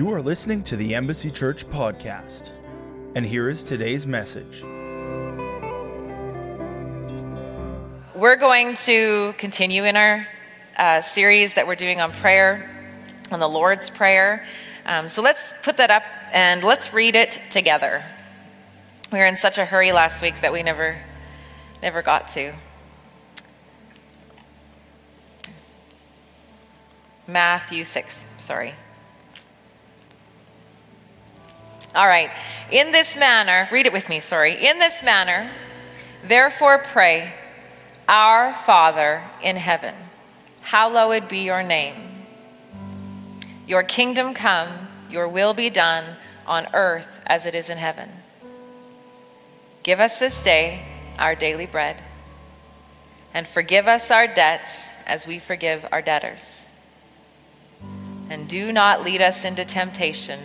You are listening to the Embassy Church podcast. And here is today's message. We're going to continue in our uh, series that we're doing on prayer, on the Lord's Prayer. Um, so let's put that up and let's read it together. We were in such a hurry last week that we never, never got to. Matthew 6, sorry. All right. In this manner, read it with me, sorry. In this manner, therefore pray, Our Father in heaven, hallowed be your name. Your kingdom come, your will be done on earth as it is in heaven. Give us this day our daily bread, and forgive us our debts as we forgive our debtors. And do not lead us into temptation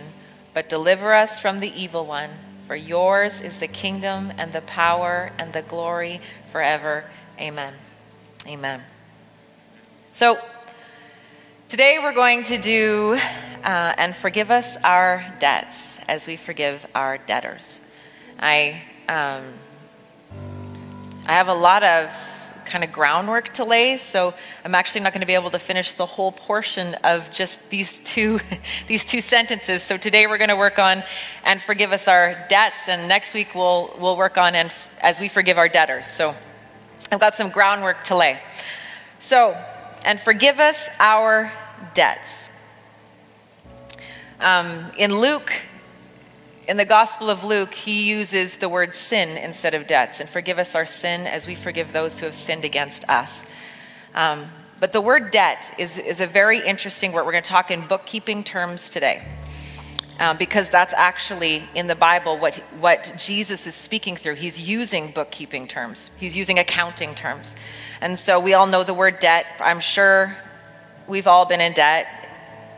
but deliver us from the evil one. For yours is the kingdom and the power and the glory forever. Amen. Amen. So, today we're going to do uh, and forgive us our debts as we forgive our debtors. I, um, I have a lot of kind of groundwork to lay. So I'm actually not going to be able to finish the whole portion of just these two, these two sentences. So today we're going to work on and forgive us our debts, and next week we'll we'll work on and as we forgive our debtors. So I've got some groundwork to lay. So and forgive us our debts. Um, in Luke in the Gospel of Luke, he uses the word sin instead of debts and forgive us our sin as we forgive those who have sinned against us. Um, but the word debt is, is a very interesting word. We're going to talk in bookkeeping terms today. Um, because that's actually in the Bible what, what Jesus is speaking through. He's using bookkeeping terms, he's using accounting terms. And so we all know the word debt. I'm sure we've all been in debt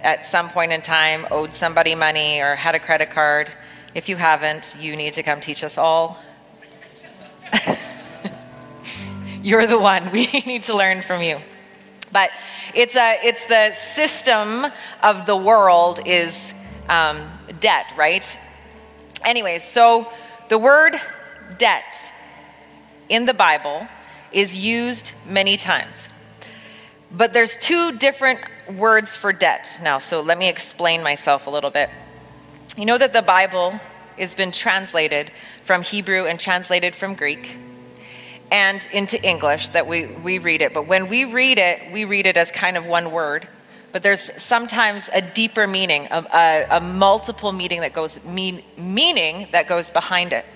at some point in time, owed somebody money, or had a credit card. If you haven't, you need to come teach us all. You're the one. We need to learn from you. But it's, a, it's the system of the world is um, debt, right? Anyways, so the word debt in the Bible is used many times. But there's two different words for debt now, so let me explain myself a little bit. You know that the Bible has been translated from Hebrew and translated from Greek and into English that we, we read it. But when we read it, we read it as kind of one word. But there's sometimes a deeper meaning, a, a, a multiple meaning that goes mean, meaning that goes behind it.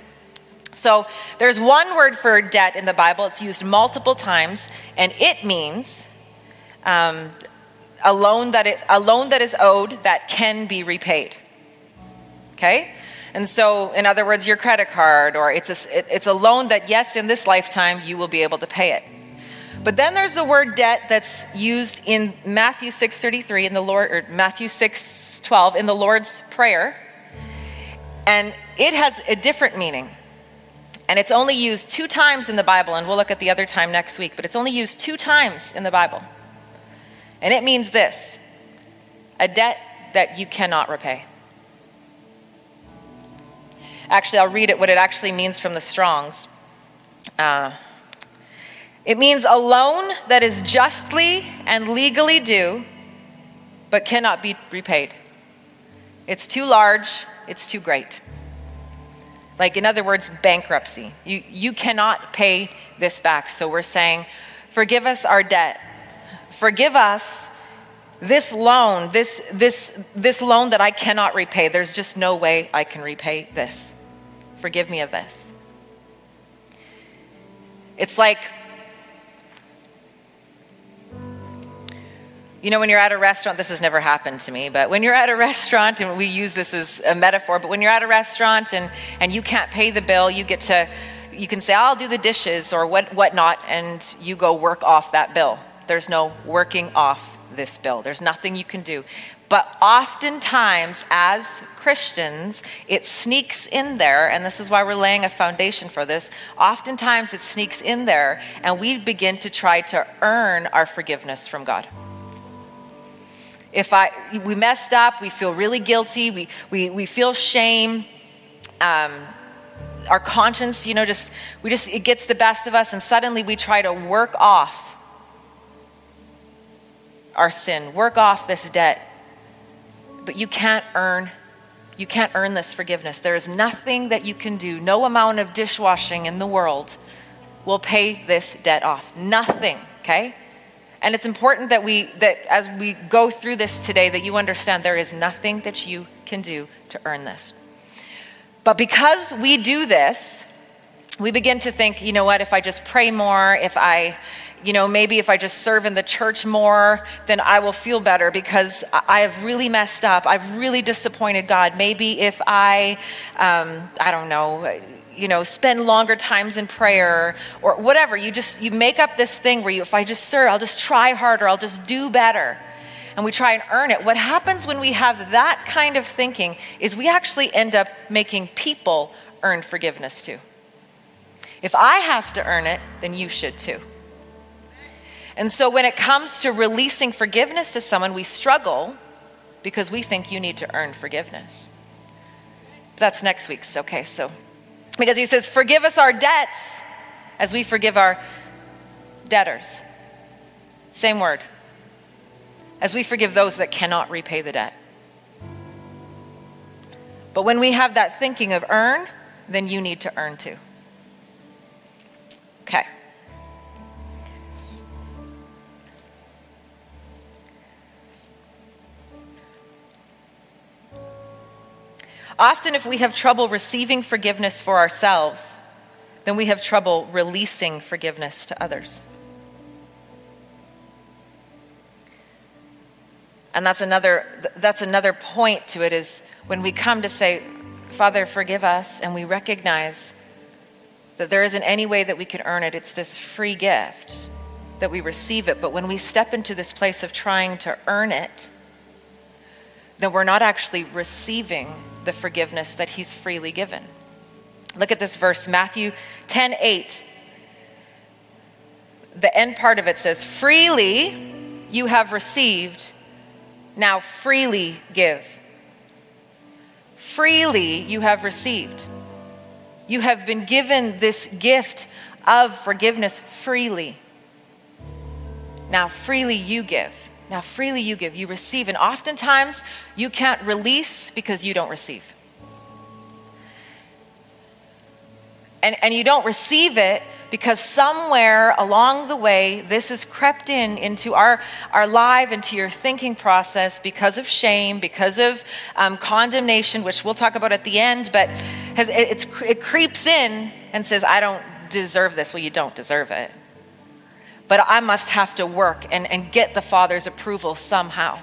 So there's one word for debt in the Bible. It's used multiple times, and it means um, a loan that it, a loan that is owed that can be repaid. Okay? And so, in other words, your credit card, or it's a, it, it's a loan that, yes, in this lifetime, you will be able to pay it. But then there's the word debt that's used in Matthew 6:33 in the Lord or Matthew 6:12 in the Lord's prayer. And it has a different meaning. And it's only used two times in the Bible and we'll look at the other time next week, but it's only used two times in the Bible. And it means this: a debt that you cannot repay. Actually, I'll read it what it actually means from the Strongs. Uh, it means a loan that is justly and legally due, but cannot be repaid. It's too large, it's too great. Like, in other words, bankruptcy. You, you cannot pay this back. So we're saying, forgive us our debt. Forgive us this loan, this, this, this loan that I cannot repay, there's just no way I can repay this. Forgive me of this. It's like, you know, when you're at a restaurant, this has never happened to me, but when you're at a restaurant, and we use this as a metaphor, but when you're at a restaurant and, and you can't pay the bill, you get to, you can say, I'll do the dishes or what, whatnot, and you go work off that bill. There's no working off this bill. There's nothing you can do. But oftentimes, as Christians, it sneaks in there, and this is why we're laying a foundation for this. Oftentimes, it sneaks in there, and we begin to try to earn our forgiveness from God. If I, we messed up, we feel really guilty, we, we, we feel shame. Um, our conscience, you know, just, we just, it gets the best of us, and suddenly we try to work off our sin, work off this debt. But you can't earn you can't earn this forgiveness. There is nothing that you can do. No amount of dishwashing in the world will pay this debt off. Nothing, okay? And it's important that we that as we go through this today that you understand there is nothing that you can do to earn this. But because we do this, we begin to think, you know what, if I just pray more, if I, you know, maybe if I just serve in the church more, then I will feel better because I have really messed up. I've really disappointed God. Maybe if I, um, I don't know, you know, spend longer times in prayer or whatever. You just, you make up this thing where you, if I just serve, I'll just try harder, I'll just do better. And we try and earn it. What happens when we have that kind of thinking is we actually end up making people earn forgiveness too. If I have to earn it, then you should too. And so when it comes to releasing forgiveness to someone, we struggle because we think you need to earn forgiveness. That's next week's. Okay, so because he says, Forgive us our debts as we forgive our debtors. Same word. As we forgive those that cannot repay the debt. But when we have that thinking of earn, then you need to earn too. Okay. Often, if we have trouble receiving forgiveness for ourselves, then we have trouble releasing forgiveness to others. And that's another, that's another point to it is when we come to say, Father, forgive us, and we recognize that there isn't any way that we can earn it, it's this free gift that we receive it. But when we step into this place of trying to earn it, then we're not actually receiving the forgiveness that he's freely given. Look at this verse, Matthew 10 8. The end part of it says, Freely you have received, now freely give. Freely you have received. You have been given this gift of forgiveness freely. Now, freely you give. Now, freely you give, you receive. And oftentimes, you can't release because you don't receive. And, and you don't receive it because somewhere along the way, this has crept in into our, our life, into your thinking process because of shame, because of um, condemnation, which we'll talk about at the end, but has, it, it creeps in and says, I don't deserve this. Well, you don't deserve it but I must have to work and, and get the Father's approval somehow.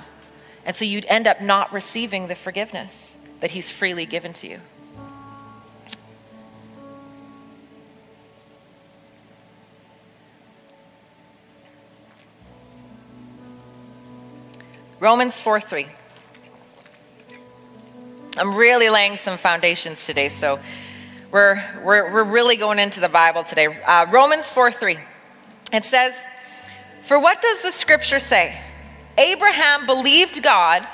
And so you'd end up not receiving the forgiveness that He's freely given to you. Romans 4 3. I'm really laying some foundations today, so we're, we're, we're really going into the Bible today. Uh, Romans 4 3. It says, For what does the scripture say? Abraham believed God,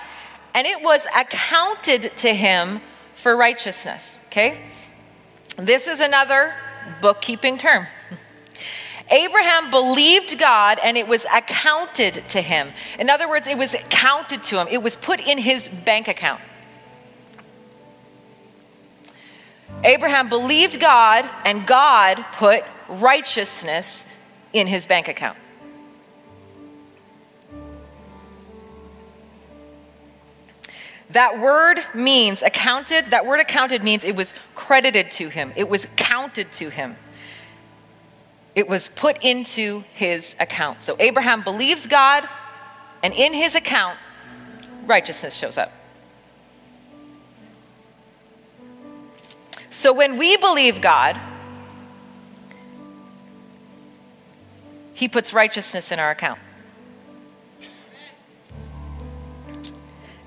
and it was accounted to him for righteousness. Okay? This is another bookkeeping term. Abraham believed God and it was accounted to him. In other words, it was counted to him, it was put in his bank account. Abraham believed God and God put righteousness in his bank account. That word means accounted, that word accounted means it was credited to him, it was counted to him. It was put into his account. So Abraham believes God, and in his account, righteousness shows up. So when we believe God, He puts righteousness in our account.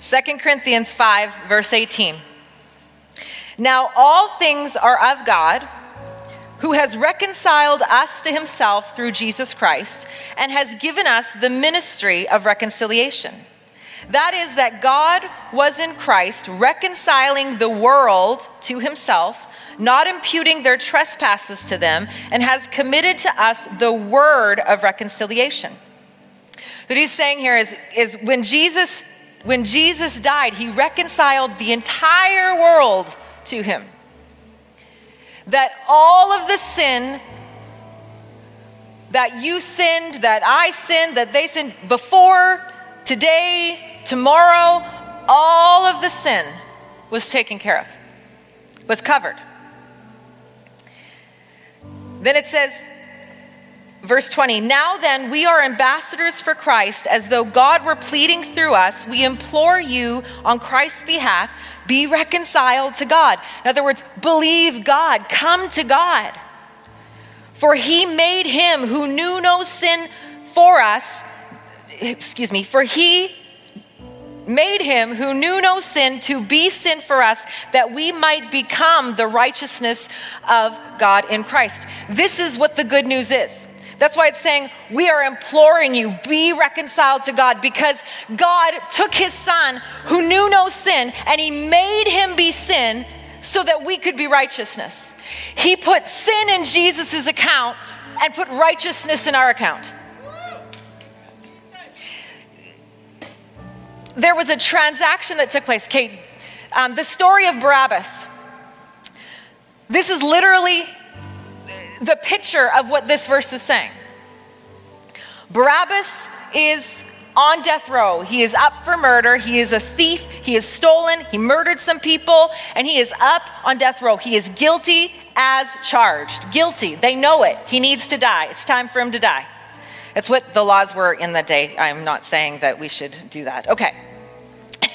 2 Corinthians 5, verse 18. Now, all things are of God, who has reconciled us to himself through Jesus Christ, and has given us the ministry of reconciliation. That is, that God was in Christ reconciling the world to himself, not imputing their trespasses to them, and has committed to us the word of reconciliation. What he's saying here is, is when Jesus when Jesus died, he reconciled the entire world to him. That all of the sin that you sinned, that I sinned, that they sinned before, today, tomorrow, all of the sin was taken care of, was covered. Then it says, verse 20, now then, we are ambassadors for Christ, as though God were pleading through us. We implore you on Christ's behalf, be reconciled to God. In other words, believe God, come to God. For he made him who knew no sin for us, excuse me, for he made him who knew no sin to be sin for us that we might become the righteousness of God in Christ. This is what the good news is. That's why it's saying, We are imploring you, be reconciled to God, because God took his son who knew no sin and he made him be sin so that we could be righteousness. He put sin in Jesus' account and put righteousness in our account. There was a transaction that took place. Kate, um, the story of Barabbas. This is literally the picture of what this verse is saying. Barabbas is on death row. He is up for murder. He is a thief. He has stolen. He murdered some people, and he is up on death row. He is guilty as charged. Guilty. They know it. He needs to die. It's time for him to die. That's what the laws were in the day. I'm not saying that we should do that. Okay.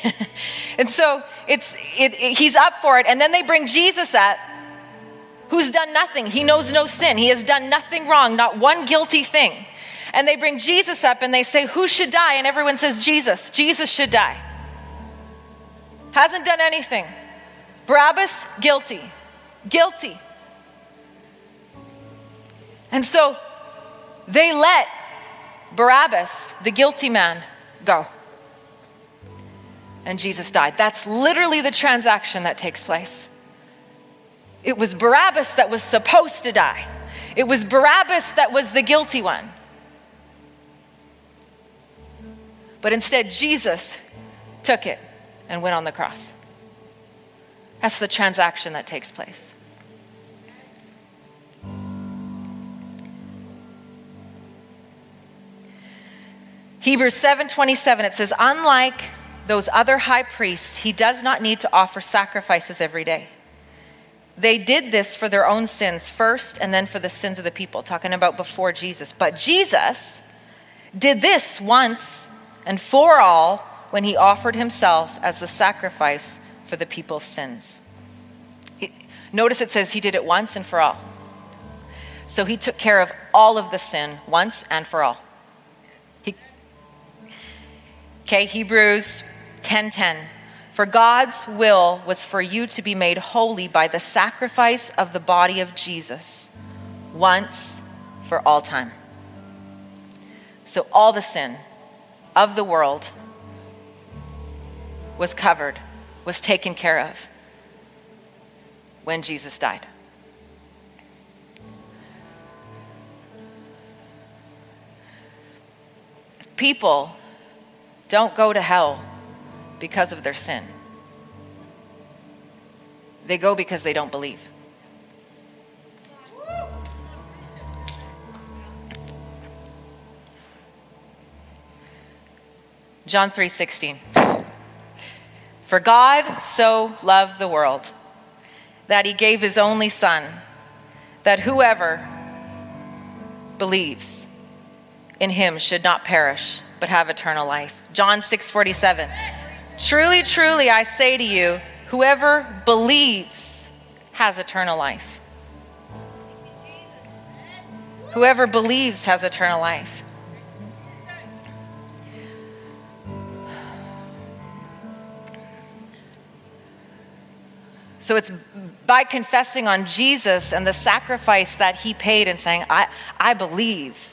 and so it's it, it, he's up for it, and then they bring Jesus up who's done nothing. He knows no sin. He has done nothing wrong, not one guilty thing. And they bring Jesus up and they say, Who should die? And everyone says, Jesus. Jesus should die. Hasn't done anything. Barabbas, guilty. Guilty. And so they let Barabbas, the guilty man, go. And Jesus died. That's literally the transaction that takes place. It was Barabbas that was supposed to die. It was Barabbas that was the guilty one. But instead, Jesus took it and went on the cross. That's the transaction that takes place. Hebrews 7:27 it says unlike those other high priests he does not need to offer sacrifices every day they did this for their own sins first and then for the sins of the people, talking about before Jesus. But Jesus did this once and for all when he offered himself as the sacrifice for the people's sins. Notice it says he did it once and for all. So he took care of all of the sin once and for all. Okay, Hebrews 10:10. 10, 10. For God's will was for you to be made holy by the sacrifice of the body of Jesus once for all time. So all the sin of the world was covered, was taken care of when Jesus died. People don't go to hell because of their sin. They go because they don't believe. John 3:16 For God so loved the world that he gave his only son that whoever believes in him should not perish but have eternal life. John 6:47 Truly, truly, I say to you, whoever believes has eternal life. Whoever believes has eternal life. So it's by confessing on Jesus and the sacrifice that he paid and saying, I, I believe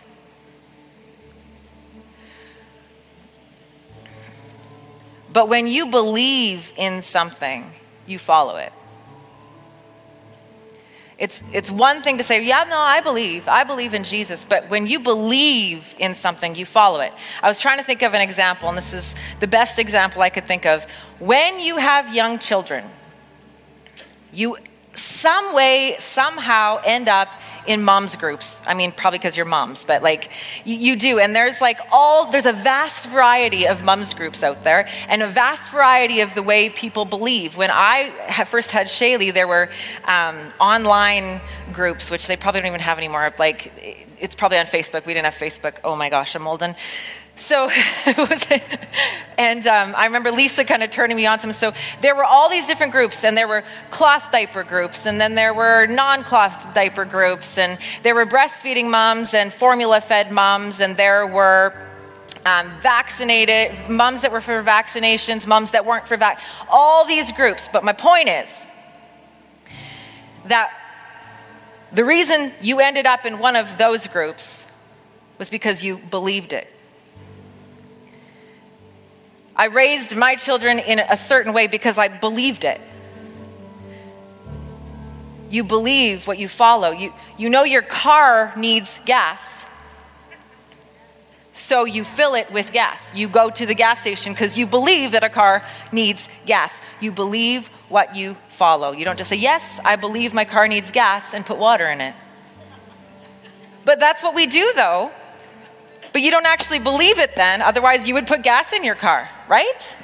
But when you believe in something, you follow it. It's, it's one thing to say, yeah, no, I believe. I believe in Jesus. But when you believe in something, you follow it. I was trying to think of an example, and this is the best example I could think of. When you have young children, you some way, somehow end up in moms groups. I mean, probably because you're moms, but like you, you, do. And there's like all, there's a vast variety of moms groups out there and a vast variety of the way people believe. When I first had Shaylee, there were um, online groups, which they probably don't even have anymore. Like, it's probably on Facebook. We didn't have Facebook. Oh my gosh, I'm olden. So and um, I remember Lisa kind of turning me on to them. So there were all these different groups, and there were cloth diaper groups, and then there were non-cloth diaper groups, and there were breastfeeding moms and formula-fed moms, and there were um, vaccinated moms that were for vaccinations, moms that weren't for vac. All these groups. But my point is that the reason you ended up in one of those groups was because you believed it. I raised my children in a certain way because I believed it. You believe what you follow. You, you know your car needs gas. So you fill it with gas. You go to the gas station because you believe that a car needs gas. You believe what you follow. You don't just say, Yes, I believe my car needs gas and put water in it. But that's what we do, though. But you don't actually believe it then, otherwise, you would put gas in your car, right?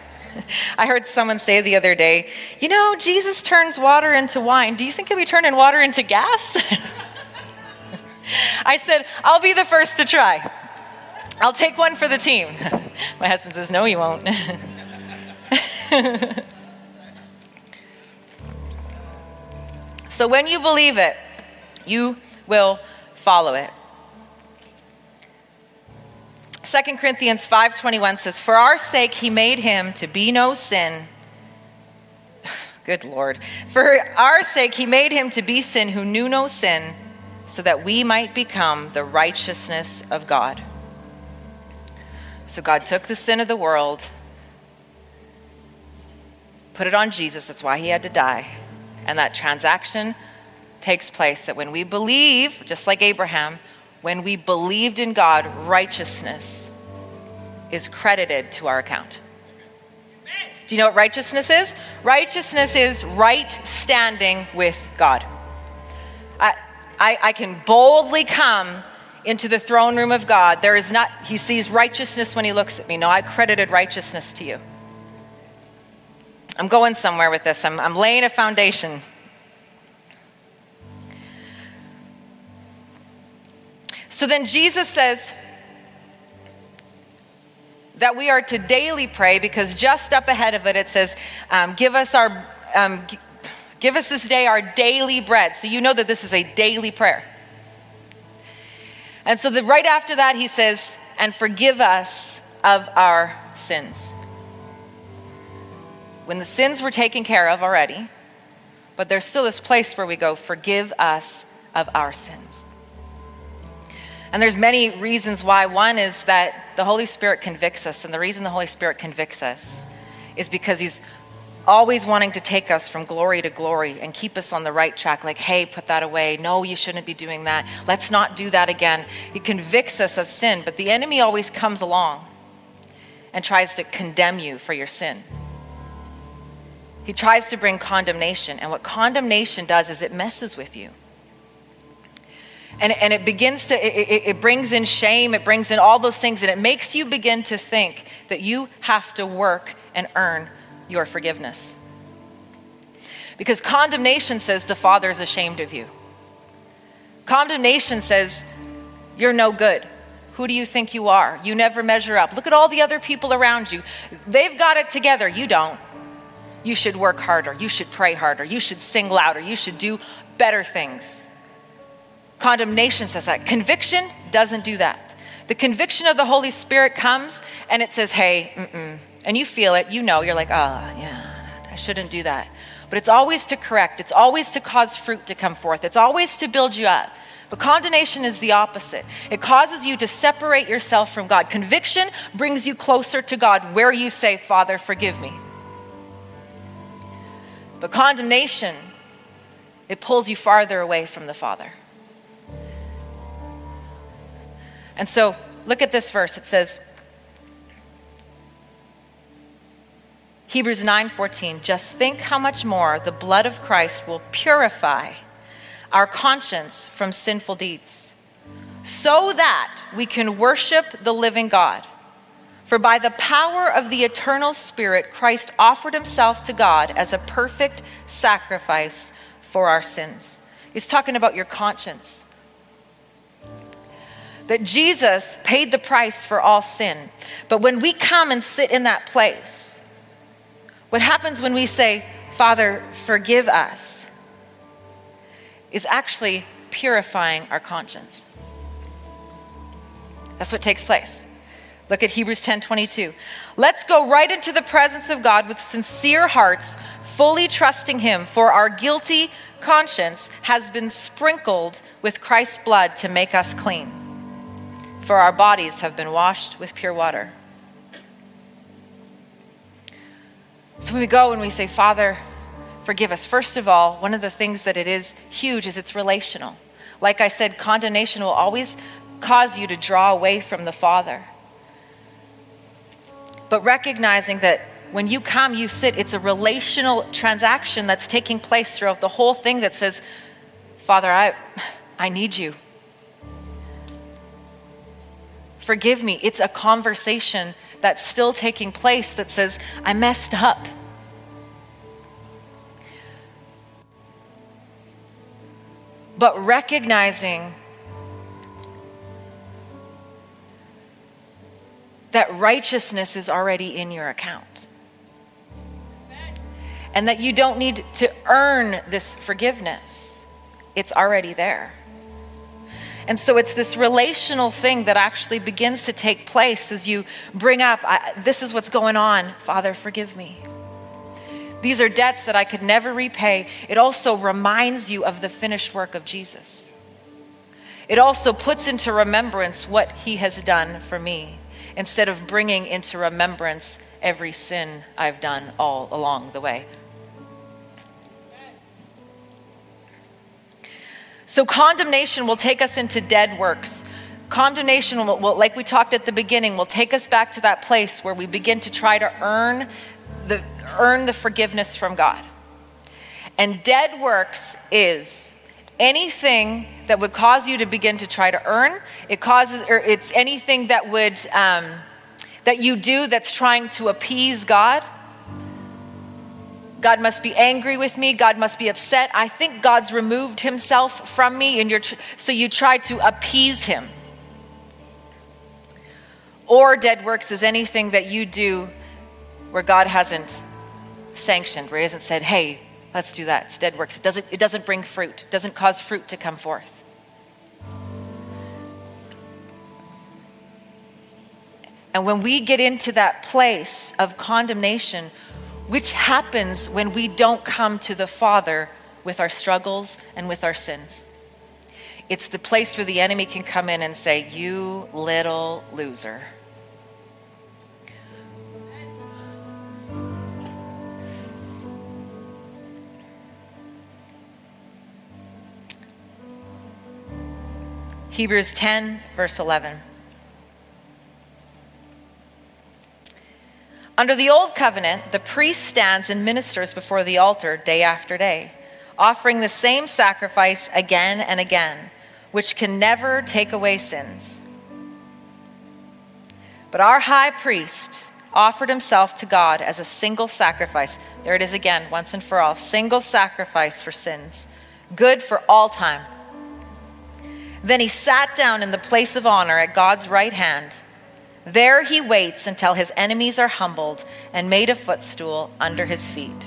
I heard someone say the other day, you know, Jesus turns water into wine. Do you think he'll be turning water into gas? I said, I'll be the first to try. I'll take one for the team. My husband says, No, you won't. so when you believe it, you will follow it. 2 Corinthians 5:21 says, "For our sake he made him to be no sin." Good Lord. For our sake he made him to be sin who knew no sin, so that we might become the righteousness of God. So God took the sin of the world, put it on Jesus. That's why he had to die. And that transaction takes place that when we believe, just like Abraham, when we believed in God, righteousness is credited to our account. Do you know what righteousness is? Righteousness is right standing with God. I, I, I, can boldly come into the throne room of God. There is not, he sees righteousness when he looks at me. No, I credited righteousness to you. I'm going somewhere with this. I'm, I'm laying a foundation So then Jesus says that we are to daily pray because just up ahead of it, it says, um, Give us our. Um, Give us this day our daily bread. So you know that this is a daily prayer. And so the, right after that, he says, and forgive us of our sins. When the sins were taken care of already, but there's still this place where we go, forgive us of our sins. And there's many reasons why. One is that the Holy Spirit convicts us, and the reason the Holy Spirit convicts us is because He's always wanting to take us from glory to glory and keep us on the right track. Like, hey, put that away. No, you shouldn't be doing that. Let's not do that again. He convicts us of sin, but the enemy always comes along and tries to condemn you for your sin. He tries to bring condemnation, and what condemnation does is it messes with you. And, and it begins to, it, it brings in shame, it brings in all those things, and it makes you begin to think that you have to work and earn your forgiveness. Because condemnation says the Father is ashamed of you. Condemnation says you're no good. Who do you think you are? You never measure up. Look at all the other people around you. They've got it together. You don't. You should work harder. You should pray harder. You should sing louder. You should do better things. Condemnation says that. Conviction doesn't do that. The conviction of the Holy Spirit comes and it says, hey, mm-mm. and you feel it, you know, you're like, oh, yeah, I shouldn't do that. But it's always to correct, it's always to cause fruit to come forth, it's always to build you up. But condemnation is the opposite. It causes you to separate yourself from God. Conviction brings you closer to God, where you say, Father, forgive me. But condemnation, it pulls you farther away from the Father. And so, look at this verse. It says, Hebrews 9:14 Just think how much more the blood of Christ will purify our conscience from sinful deeds so that we can worship the living God. For by the power of the eternal Spirit Christ offered himself to God as a perfect sacrifice for our sins. He's talking about your conscience. That Jesus paid the price for all sin. But when we come and sit in that place, what happens when we say, Father, forgive us, is actually purifying our conscience. That's what takes place. Look at Hebrews 10 22. Let's go right into the presence of God with sincere hearts, fully trusting Him, for our guilty conscience has been sprinkled with Christ's blood to make us clean, for our bodies have been washed with pure water. So when we go and we say, Father, forgive us, first of all, one of the things that it is huge is it's relational. Like I said, condemnation will always cause you to draw away from the Father. But recognizing that when you come, you sit, it's a relational transaction that's taking place throughout the whole thing that says, Father, I, I need you. Forgive me. It's a conversation that's still taking place that says, I messed up. But recognizing that righteousness is already in your account. And that you don't need to earn this forgiveness, it's already there. And so it's this relational thing that actually begins to take place as you bring up, this is what's going on. Father, forgive me. These are debts that I could never repay. It also reminds you of the finished work of Jesus. It also puts into remembrance what he has done for me instead of bringing into remembrance every sin I've done all along the way. So, condemnation will take us into dead works. Condemnation, will, will, like we talked at the beginning, will take us back to that place where we begin to try to earn the, earn the forgiveness from God. And dead works is anything that would cause you to begin to try to earn. It causes, or it's anything that would um, that you do that's trying to appease God God must be angry with me. God must be upset. I think God's removed himself from me, and you're tr- so you try to appease him. Or dead works is anything that you do where God hasn't sanctioned, where he hasn't said, hey, let's do that. It's dead works. It doesn't, it doesn't bring fruit, it doesn't cause fruit to come forth. And when we get into that place of condemnation, which happens when we don't come to the Father with our struggles and with our sins. It's the place where the enemy can come in and say, You little loser. Hebrews 10, verse 11. Under the old covenant, the priest stands and ministers before the altar day after day, offering the same sacrifice again and again, which can never take away sins. But our high priest offered himself to God as a single sacrifice. There it is again, once and for all single sacrifice for sins, good for all time. Then he sat down in the place of honor at God's right hand there he waits until his enemies are humbled and made a footstool under his feet.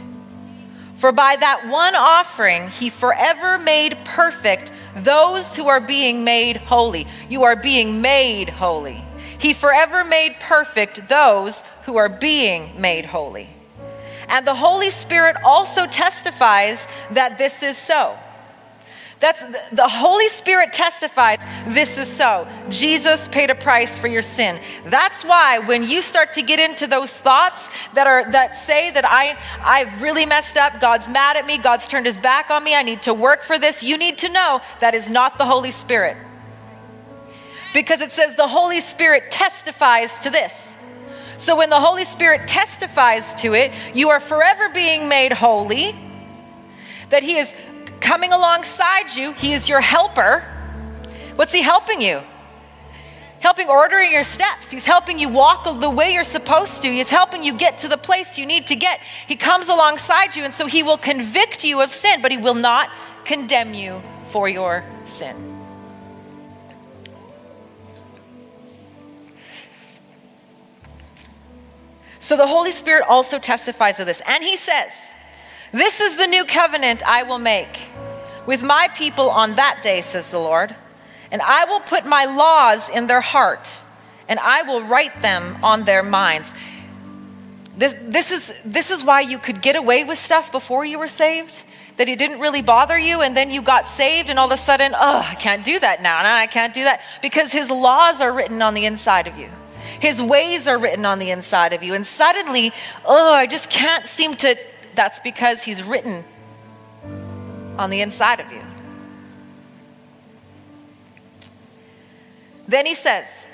For by that one offering, he forever made perfect those who are being made holy. You are being made holy. He forever made perfect those who are being made holy. And the Holy Spirit also testifies that this is so. That's the Holy Spirit testifies this is so. Jesus paid a price for your sin. That's why when you start to get into those thoughts that are that say that I I've really messed up, God's mad at me, God's turned his back on me, I need to work for this, you need to know that is not the Holy Spirit. Because it says the Holy Spirit testifies to this. So when the Holy Spirit testifies to it, you are forever being made holy. That he is coming alongside you. He is your helper. What's He helping you? Helping ordering your steps. He's helping you walk the way you're supposed to. He's helping you get to the place you need to get. He comes alongside you, and so He will convict you of sin, but He will not condemn you for your sin. So the Holy Spirit also testifies of this. And He says, This is the new covenant I will make with my people on that day, says the Lord. And I will put my laws in their heart, and I will write them on their minds. This, this, is, this is why you could get away with stuff before you were saved, that it didn't really bother you, and then you got saved, and all of a sudden, oh, I can't do that now, and I can't do that. Because his laws are written on the inside of you. His ways are written on the inside of you. And suddenly, oh, I just can't seem to. That's because he's written on the inside of you. Then he says,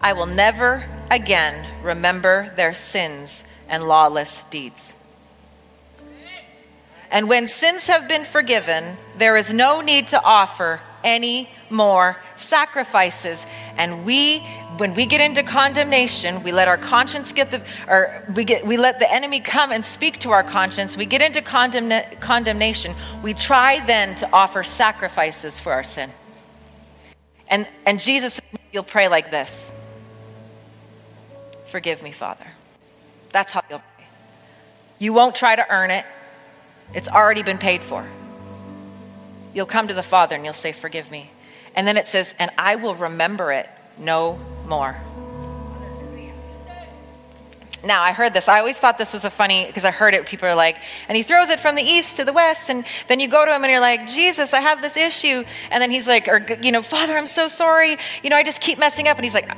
I will never again remember their sins and lawless deeds. And when sins have been forgiven, there is no need to offer any more sacrifices. And we, when we get into condemnation, we let our conscience get the, or we get, we let the enemy come and speak to our conscience. We get into condemna- condemnation. We try then to offer sacrifices for our sin. And, and Jesus, you'll pray like this Forgive me, Father. That's how you'll pray. You won't try to earn it, it's already been paid for. You'll come to the Father and you'll say, Forgive me. And then it says, And I will remember it no more. Now, I heard this. I always thought this was a funny, because I heard it. People are like, and he throws it from the east to the west. And then you go to him and you're like, Jesus, I have this issue. And then he's like, or, you know, Father, I'm so sorry. You know, I just keep messing up. And he's like,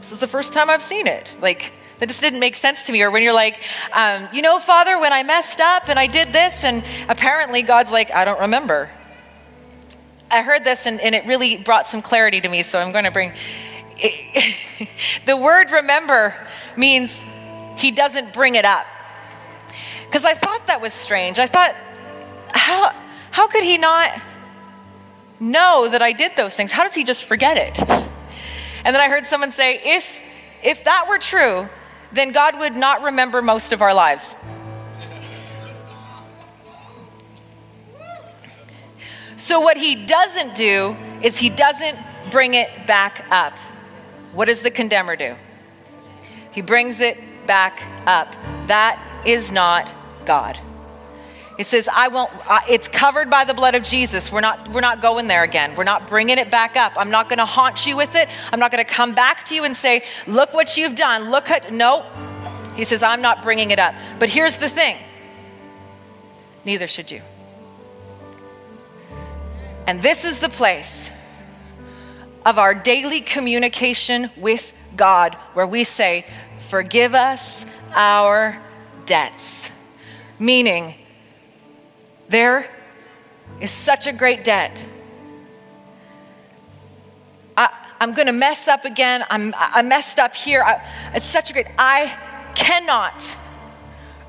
this is the first time I've seen it. Like, that just didn't make sense to me. Or when you're like, um, you know, Father, when I messed up and I did this, and apparently God's like, I don't remember. I heard this and, and it really brought some clarity to me, so I'm going to bring. The word remember means he doesn't bring it up. Because I thought that was strange. I thought, how, how could he not know that I did those things? How does he just forget it? And then I heard someone say, if, if that were true, then God would not remember most of our lives. So, what he doesn't do is he doesn't bring it back up. What does the condemner do? He brings it back up. That is not God. It says, I won't, it's covered by the blood of Jesus. We're not, we're not going there again. We're not bringing it back up. I'm not going to haunt you with it. I'm not going to come back to you and say, look what you've done. Look at, no. He says, I'm not bringing it up. But here's the thing neither should you. And this is the place of our daily communication with God where we say, Forgive us our debts. Meaning, there is such a great debt. I, am going to mess up again. I'm, I messed up here. I, it's such a great, I cannot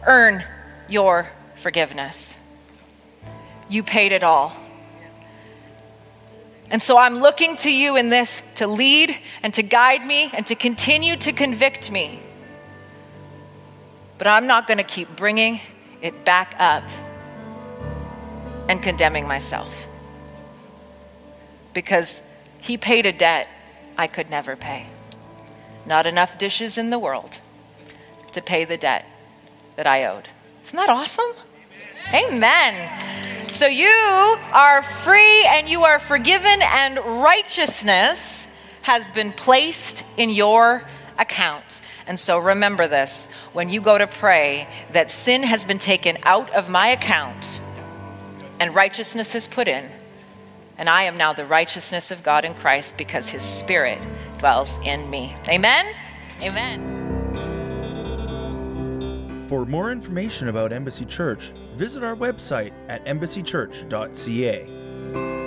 earn your forgiveness. You paid it all. And so I'm looking to you in this to lead and to guide me and to continue to convict me. But I'm not going to keep bringing it back up and condemning myself. Because he paid a debt I could never pay. Not enough dishes in the world to pay the debt that I owed. Isn't that awesome? Amen. Amen. So you are free and you are forgiven, and righteousness has been placed in your account. And so remember this when you go to pray that sin has been taken out of my account and righteousness is put in, and I am now the righteousness of God in Christ because his spirit dwells in me. Amen. Amen. For more information about Embassy Church, visit our website at embassychurch.ca.